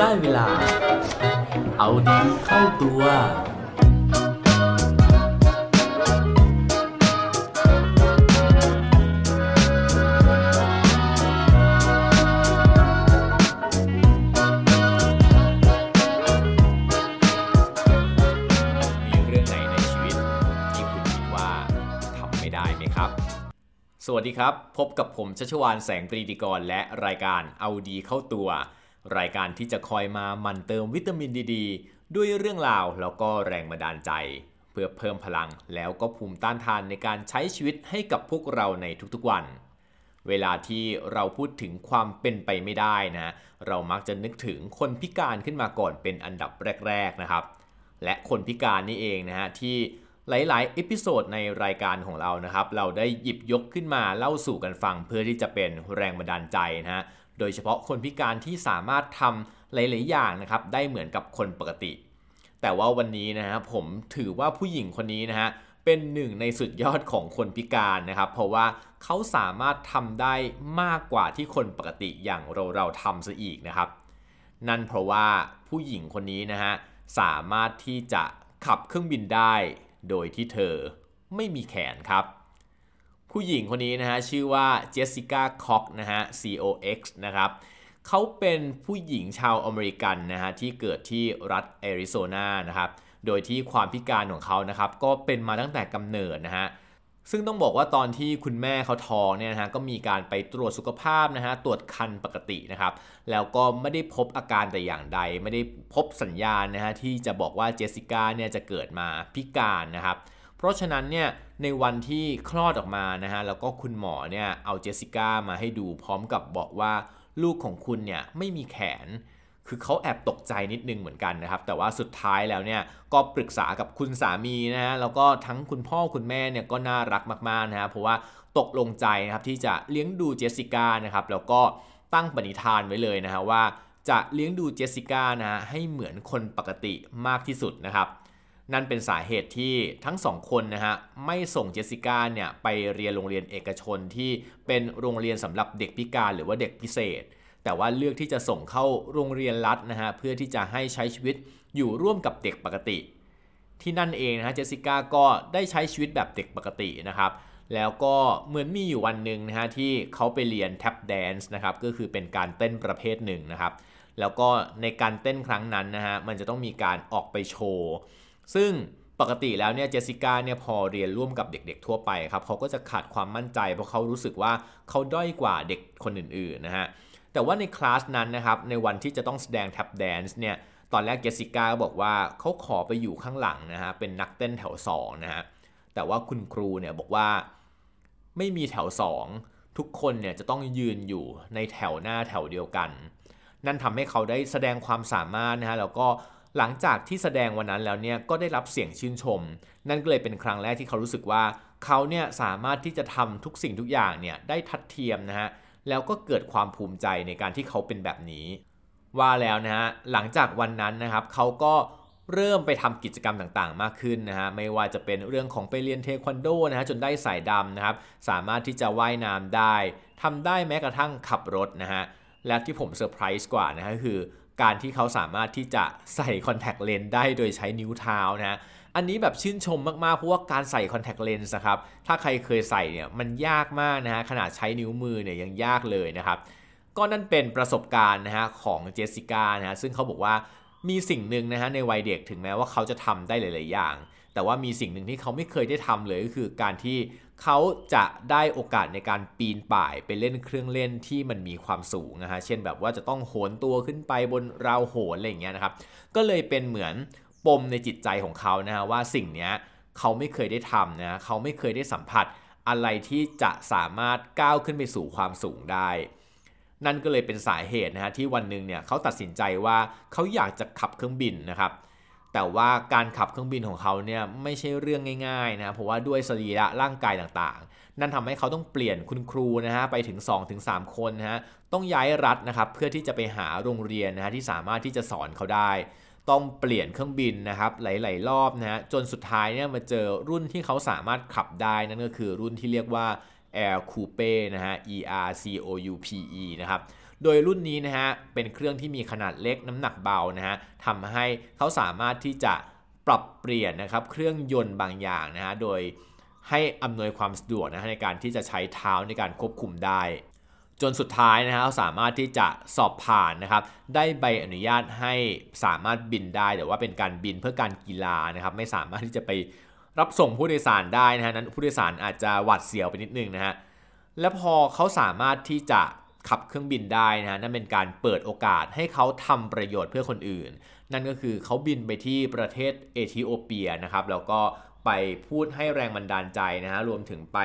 ได้เวลา เอาดีเข้าตัว มีเรื่องไหนในชีวิตที่คุณคิดว่าทำไม่ได้ไหมครับ สวัสดีครับ พบกับผมชัชวานแสงปรีดีกรและรายการเอาดีเข้าตัว รายการที่จะคอยมาหมั่นเติมวิตามินดีด้วยเรื่องราวแล้วก็แรงบันดาลใจ เพื่อเพิ่มพลังแล้วก็ภูมิต้านทานในการใช้ชีวิตให้กับพวกเราในทุกๆวัน เวลาที่เราพูดถึงความเป็นไปไม่ได้นะ เรามักจะนึกถึงคนพิการขึ้นมาก่อนเป็นอันดับแรกๆนะครับ และคนพิการนี่เองนะฮะที่หลายๆ episode ในรายการของเรานะครับ เราได้หยิบยกขึ้นมาเล่าสู่กันฟังเพื่อที่จะเป็นแรงบันดาลใจนะฮะ โดยเฉพาะคนพิการที่สามารถทำหลาย ๆ อย่างนะครับได้เหมือนกับคนปกติ แต่ว่าวันนี้นะฮะผมถือว่าผู้หญิงคนนี้นะฮะเป็นหนึ่งในสุดยอดของคนพิการนะครับ เพราะว่าเขาสามารถทำได้มากกว่าที่คนปกติอย่างเราเราทำซะอีกนะครับ นั่นเพราะว่าผู้หญิงคนนี้นะฮะสามารถที่จะขับเครื่องบินได้ โดยที่เธอไม่มีแขนครับ ผู้หญิงคนนี้นะฮะชื่อว่าเจสสิก้าคอกนะฮะ C O X นะครับเขาเป็นผู้หญิงชาวอเมริกันนะฮะที่เกิดที่รัฐแอริโซนานะครับโดยที่ความพิการของเขานะครับก็เป็นมาตั้งแต่กำเนิดนะฮะซึ่งต้องบอกว่าตอนที่คุณแม่เขาท้องเนี่ยนะฮะก็มีการไปตรวจสุขภาพนะฮะตรวจคันปกตินะครับแล้วก็ไม่ได้พบอาการแต่อย่างใด ไม่ได้พบสัญญาณนะฮะที่จะบอกว่าเจสสิก้าเนี่ยจะเกิดมาพิการนะครับเพราะฉะนั้นเนี่ย ในวันที่คลอดออกมานะฮะแล้วก็คุณหมอเนี่ยเอาเจสสิก้ามาให้ดูพร้อมกับบอกว่าลูกของคุณเนี่ยไม่มีแขน คือเขาแอบตกใจนิดนึงเหมือนกันนะครับ แต่ว่าสุดท้ายแล้วเนี่ยก็ปรึกษากับคุณสามีนะฮะแล้วก็ทั้งคุณพ่อคุณแม่เนี่ยก็น่ารักมากๆนะฮะเพราะว่าตกลงใจนะครับที่จะเลี้ยงดูเจสสิก้านะครับแล้วก็ตั้งปณิธานไว้เลยนะฮะว่าจะเลี้ยงดูเจสสิก้านะฮะให้เหมือนคนปกติมากที่สุดนะครับ นั่นเป็นสาเหตุที่ทั้งสองคนนะฮะไม่ส่งเจสสิก้าเนี่ยไปเรียนโรงเรียนเอกชนที่เป็นโรงเรียนสำหรับเด็กพิการหรือว่าเด็กพิเศษ แต่ว่าเลือกที่จะส่งเข้าโรงเรียนรัฐนะฮะเพื่อที่จะให้ใช้ชีวิตอยู่ร่วมกับเด็กปกติ ที่นั่นเองนะฮะเจสสิก้าก็ได้ใช้ชีวิตแบบเด็กปกตินะครับแล้วก็เหมือนมีอยู่วันหนึ่งนะฮะที่เขาไปเรียนแท็บแดนซ์นะครับก็คือเป็นการเต้นประเภทหนึ่งนะครับ แล้วก็ในการเต้นครั้งนั้นนะฮะมันจะต้องมีการออกไปโชว์ ซึ่งปกติแล้วเนี่ยเจสสิก้าเนี่ยพอเรียนร่วมกับเด็กๆทั่วไปครับเขาก็จะขาดความมั่นใจ เพราะเขารู้สึกว่าเขาด้อยกว่าเด็กคนอื่นๆนะฮะแต่ว่าในคลาสนั้นนะครับในวันที่จะต้องแสดงแท็บแดนซ์เนี่ยตอนแรกเจสสิก้าก็บอกว่าเขาขอไปอยู่ข้างหลังนะฮะเป็นนักเต้นแถว2นะฮะแต่ว่าคุณครูเนี่ยบอกว่าไม่มีแถว 2 ทุกคนเนี่ยจะต้องยืนอยู่ในแถวหน้าแถวเดียวกัน นั่นทำให้เขาได้แสดงความสามารถนะฮะแล้วก็ หลังจากที่แสดงวันนั้นแล้วเนี่ยก็ได้รับเสียงชื่นชม นั่นก็เลยเป็นครั้งแรกที่เขารู้สึกว่า เขาเนี่ยสามารถที่จะทำทุกสิ่งทุกอย่างเนี่ยได้ทัดเทียมนะฮะแล้วก็เกิดความภูมิใจในการที่เขาเป็นแบบนี้ ว่าแล้วนะฮะหลังจากวันนั้นนะครับเขาก็เริ่มไปทำกิจกรรมต่างๆ มากขึ้นนะฮะไม่ว่าจะเป็นเรื่องของไปเรียนเทควันโดนะฮะจนได้สายดำนะครับสามารถที่จะว่ายน้ำได้ทำได้แม้กระทั่งขับรถนะฮะและที่ผมเซอร์ไพรส์กว่านะฮะคือ การที่เขาสามารถที่จะใส่คอนแทคเลนส์ได้โดยใช้นิ้วเท้านะอันนี้แบบชื่นชมมากๆ เพราะว่าการใส่คอนแทคเลนส์นะครับ ถ้าใครเคยใส่เนี่ยมันยากมากนะฮะขนาดใช้นิ้วมือเนี่ยยังยากเลยนะครับก็นั่นเป็นประสบการณ์นะฮะของเจสสิก้านะฮะซึ่งเขาบอกว่ามีสิ่งหนึ่งนะฮะในวัยเด็กถึงแม้ว่าเขาจะทำได้หลาย ๆ อย่าง แต่ว่ามีสิ่งหนึ่งที่เขาไม่เคยได้ทำเลยก็คือการที่เขาจะได้โอกาสในการปีนป่ายไปเล่นเครื่องเล่นที่มันมีความสูงนะฮะ เช่นแบบว่าจะต้องโหนตัวขึ้นไปบนราวโหนอะไรอย่างเงี้ยนะครับ ก็เลยเป็นเหมือนปมในจิตใจของเขานะฮะว่าสิ่งเนี้ยเขาไม่เคยได้ทำนะเขาไม่เคยได้สัมผัสอะไรที่จะสามารถก้าวขึ้นไปสู่ความสูงได้ นั่นก็เลยเป็นสาเหตุนะฮะที่วันหนึ่งเนี่ยเขาตัดสินใจว่าเขาอยากจะขับเครื่องบินนะครับ แต่ว่าการขับเครื่องบินของเขาเนี่ยไม่ใช่เรื่องง่ายๆนะเพราะว่าด้วยสรีระร่างกายต่างๆ นั่นทำให้เขาต้องเปลี่ยนคุณครูนะฮะไปถึง 2-3 คนนะฮะต้องย้ายรัฐนะครับเพื่อที่จะไปหาโรงเรียนนะฮะที่สามารถที่จะสอนเขาได้ ต้องเปลี่ยนเครื่องบินนะครับหลายๆรอบนะฮะจนสุดท้ายเนี่ยมาเจอรุ่นที่เขาสามารถขับได้นั่นก็คือรุ่นที่เรียกว่า Air Coupe นะฮะ E R C O U P E นะครับ โดยรุ่นนี้นะฮะเป็นเครื่องที่มีขนาดเล็กน้ำหนักเบานะฮะทำให้เขาสามารถที่จะปรับเปลี่ยนนะครับเครื่องยนต์บางอย่างนะฮะโดยให้อำนวยความสะดวกนะฮะในการที่จะใช้เท้าในการควบคุมได้ จนสุดท้ายนะฮะเขาสามารถที่จะสอบผ่านนะครับได้ใบอนุญาตให้สามารถบินได้แต่ว่าเป็นการบินเพื่อการกีฬานะครับไม่สามารถที่จะไปรับส่งผู้โดยสารได้นะฮะนั้นผู้โดยสารอาจจะหวาดเสียวไปนิดนึงนะฮะและพอเขาสามารถที่จะ ขับเครื่องบินได้นะฮะนั่นเป็นการเปิดโอกาสให้เขาทำประโยชน์เพื่อคนอื่น นั่นก็คือเขาบินไปที่ประเทศเอธิโอเปียนะครับแล้วก็ไปพูดให้แรงบันดาลใจนะฮะรวมถึงไป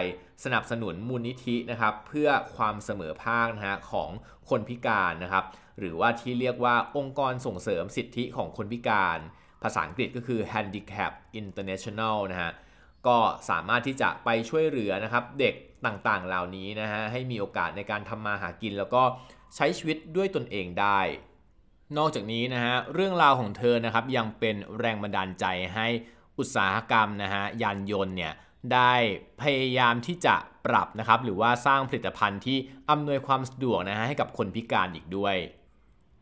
สนับสนุนมูลนิธินะครับเพื่อความเสมอภาคนะฮะของคนพิการนะครับหรือว่าที่เรียกว่าองค์กรส่งเสริมสิทธิของคนพิการ ภาษาอังกฤษก็คือ Handicap International นะฮะ ก็สามารถที่จะไปช่วยเหลือนะครับเด็กต่างๆ เหล่านี้นะฮะให้มีโอกาสในการทำมาหากิน แล้วก็ใช้ชีวิตด้วยตนเองได้ นอกจากนี้นะฮะเรื่องราวของเธอนะครับยังเป็นแรงบันดาลใจให้อุตสาหกรรมนะฮะยานยนต์เนี่ยได้พยายามที่จะปรับนะครับหรือว่าสร้างผลิตภัณฑ์ที่อำนวยความสะดวกนะฮะให้กับคนพิการอีกด้วย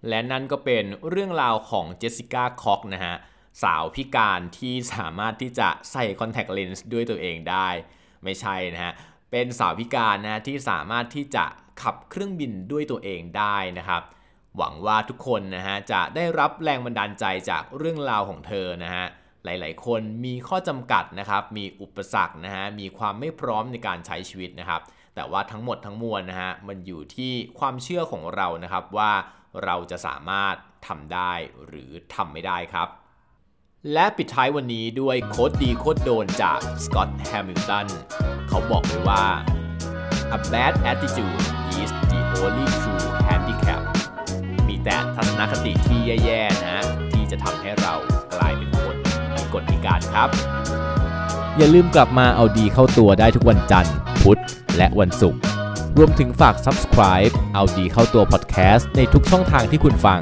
และนั่นก็เป็นเรื่องราวของเจสสิก้าคอกนะฮะ สาวพิการที่สามารถที่จะใส่คอนแทคเลนส์ด้วยตัวเองได้ ไม่ใช่นะฮะ เป็นสาวพิการนะที่สามารถที่จะขับเครื่องบินด้วยตัวเองได้นะครับ หวังว่าทุกคนนะฮะจะได้รับแรงบันดาลใจจากเรื่องราวของเธอนะฮะหลาย ๆ คนมีข้อจำกัดนะครับ มีอุปสรรคนะฮะ มีความไม่พร้อมในการใช้ชีวิตนะครับ แต่ว่าทั้งหมดทั้งมวลนะฮะ มันอยู่ที่ความเชื่อของเรานะครับว่าเราจะสามารถทำได้หรือทำไม่ได้ครับ และปิดท้ายวันนี้ด้วย quote ดี quote โดนจากสกอตต์แฮมิลตันเขาบอกไว้ว่า a bad attitude is the only true handicap มีแต่ทัศนคติที่แย่ๆนะ ที่จะทำให้เรากลายเป็นคนมีกฎพิการครับ อย่าลืมกลับมาเอาดีเข้าตัวได้ทุกวันจันทร์ พุธ และวันศุกร์รวมถึงฝาก subscribe เอาดีเข้าตัว podcast ในทุกช่องทางที่คุณฟัง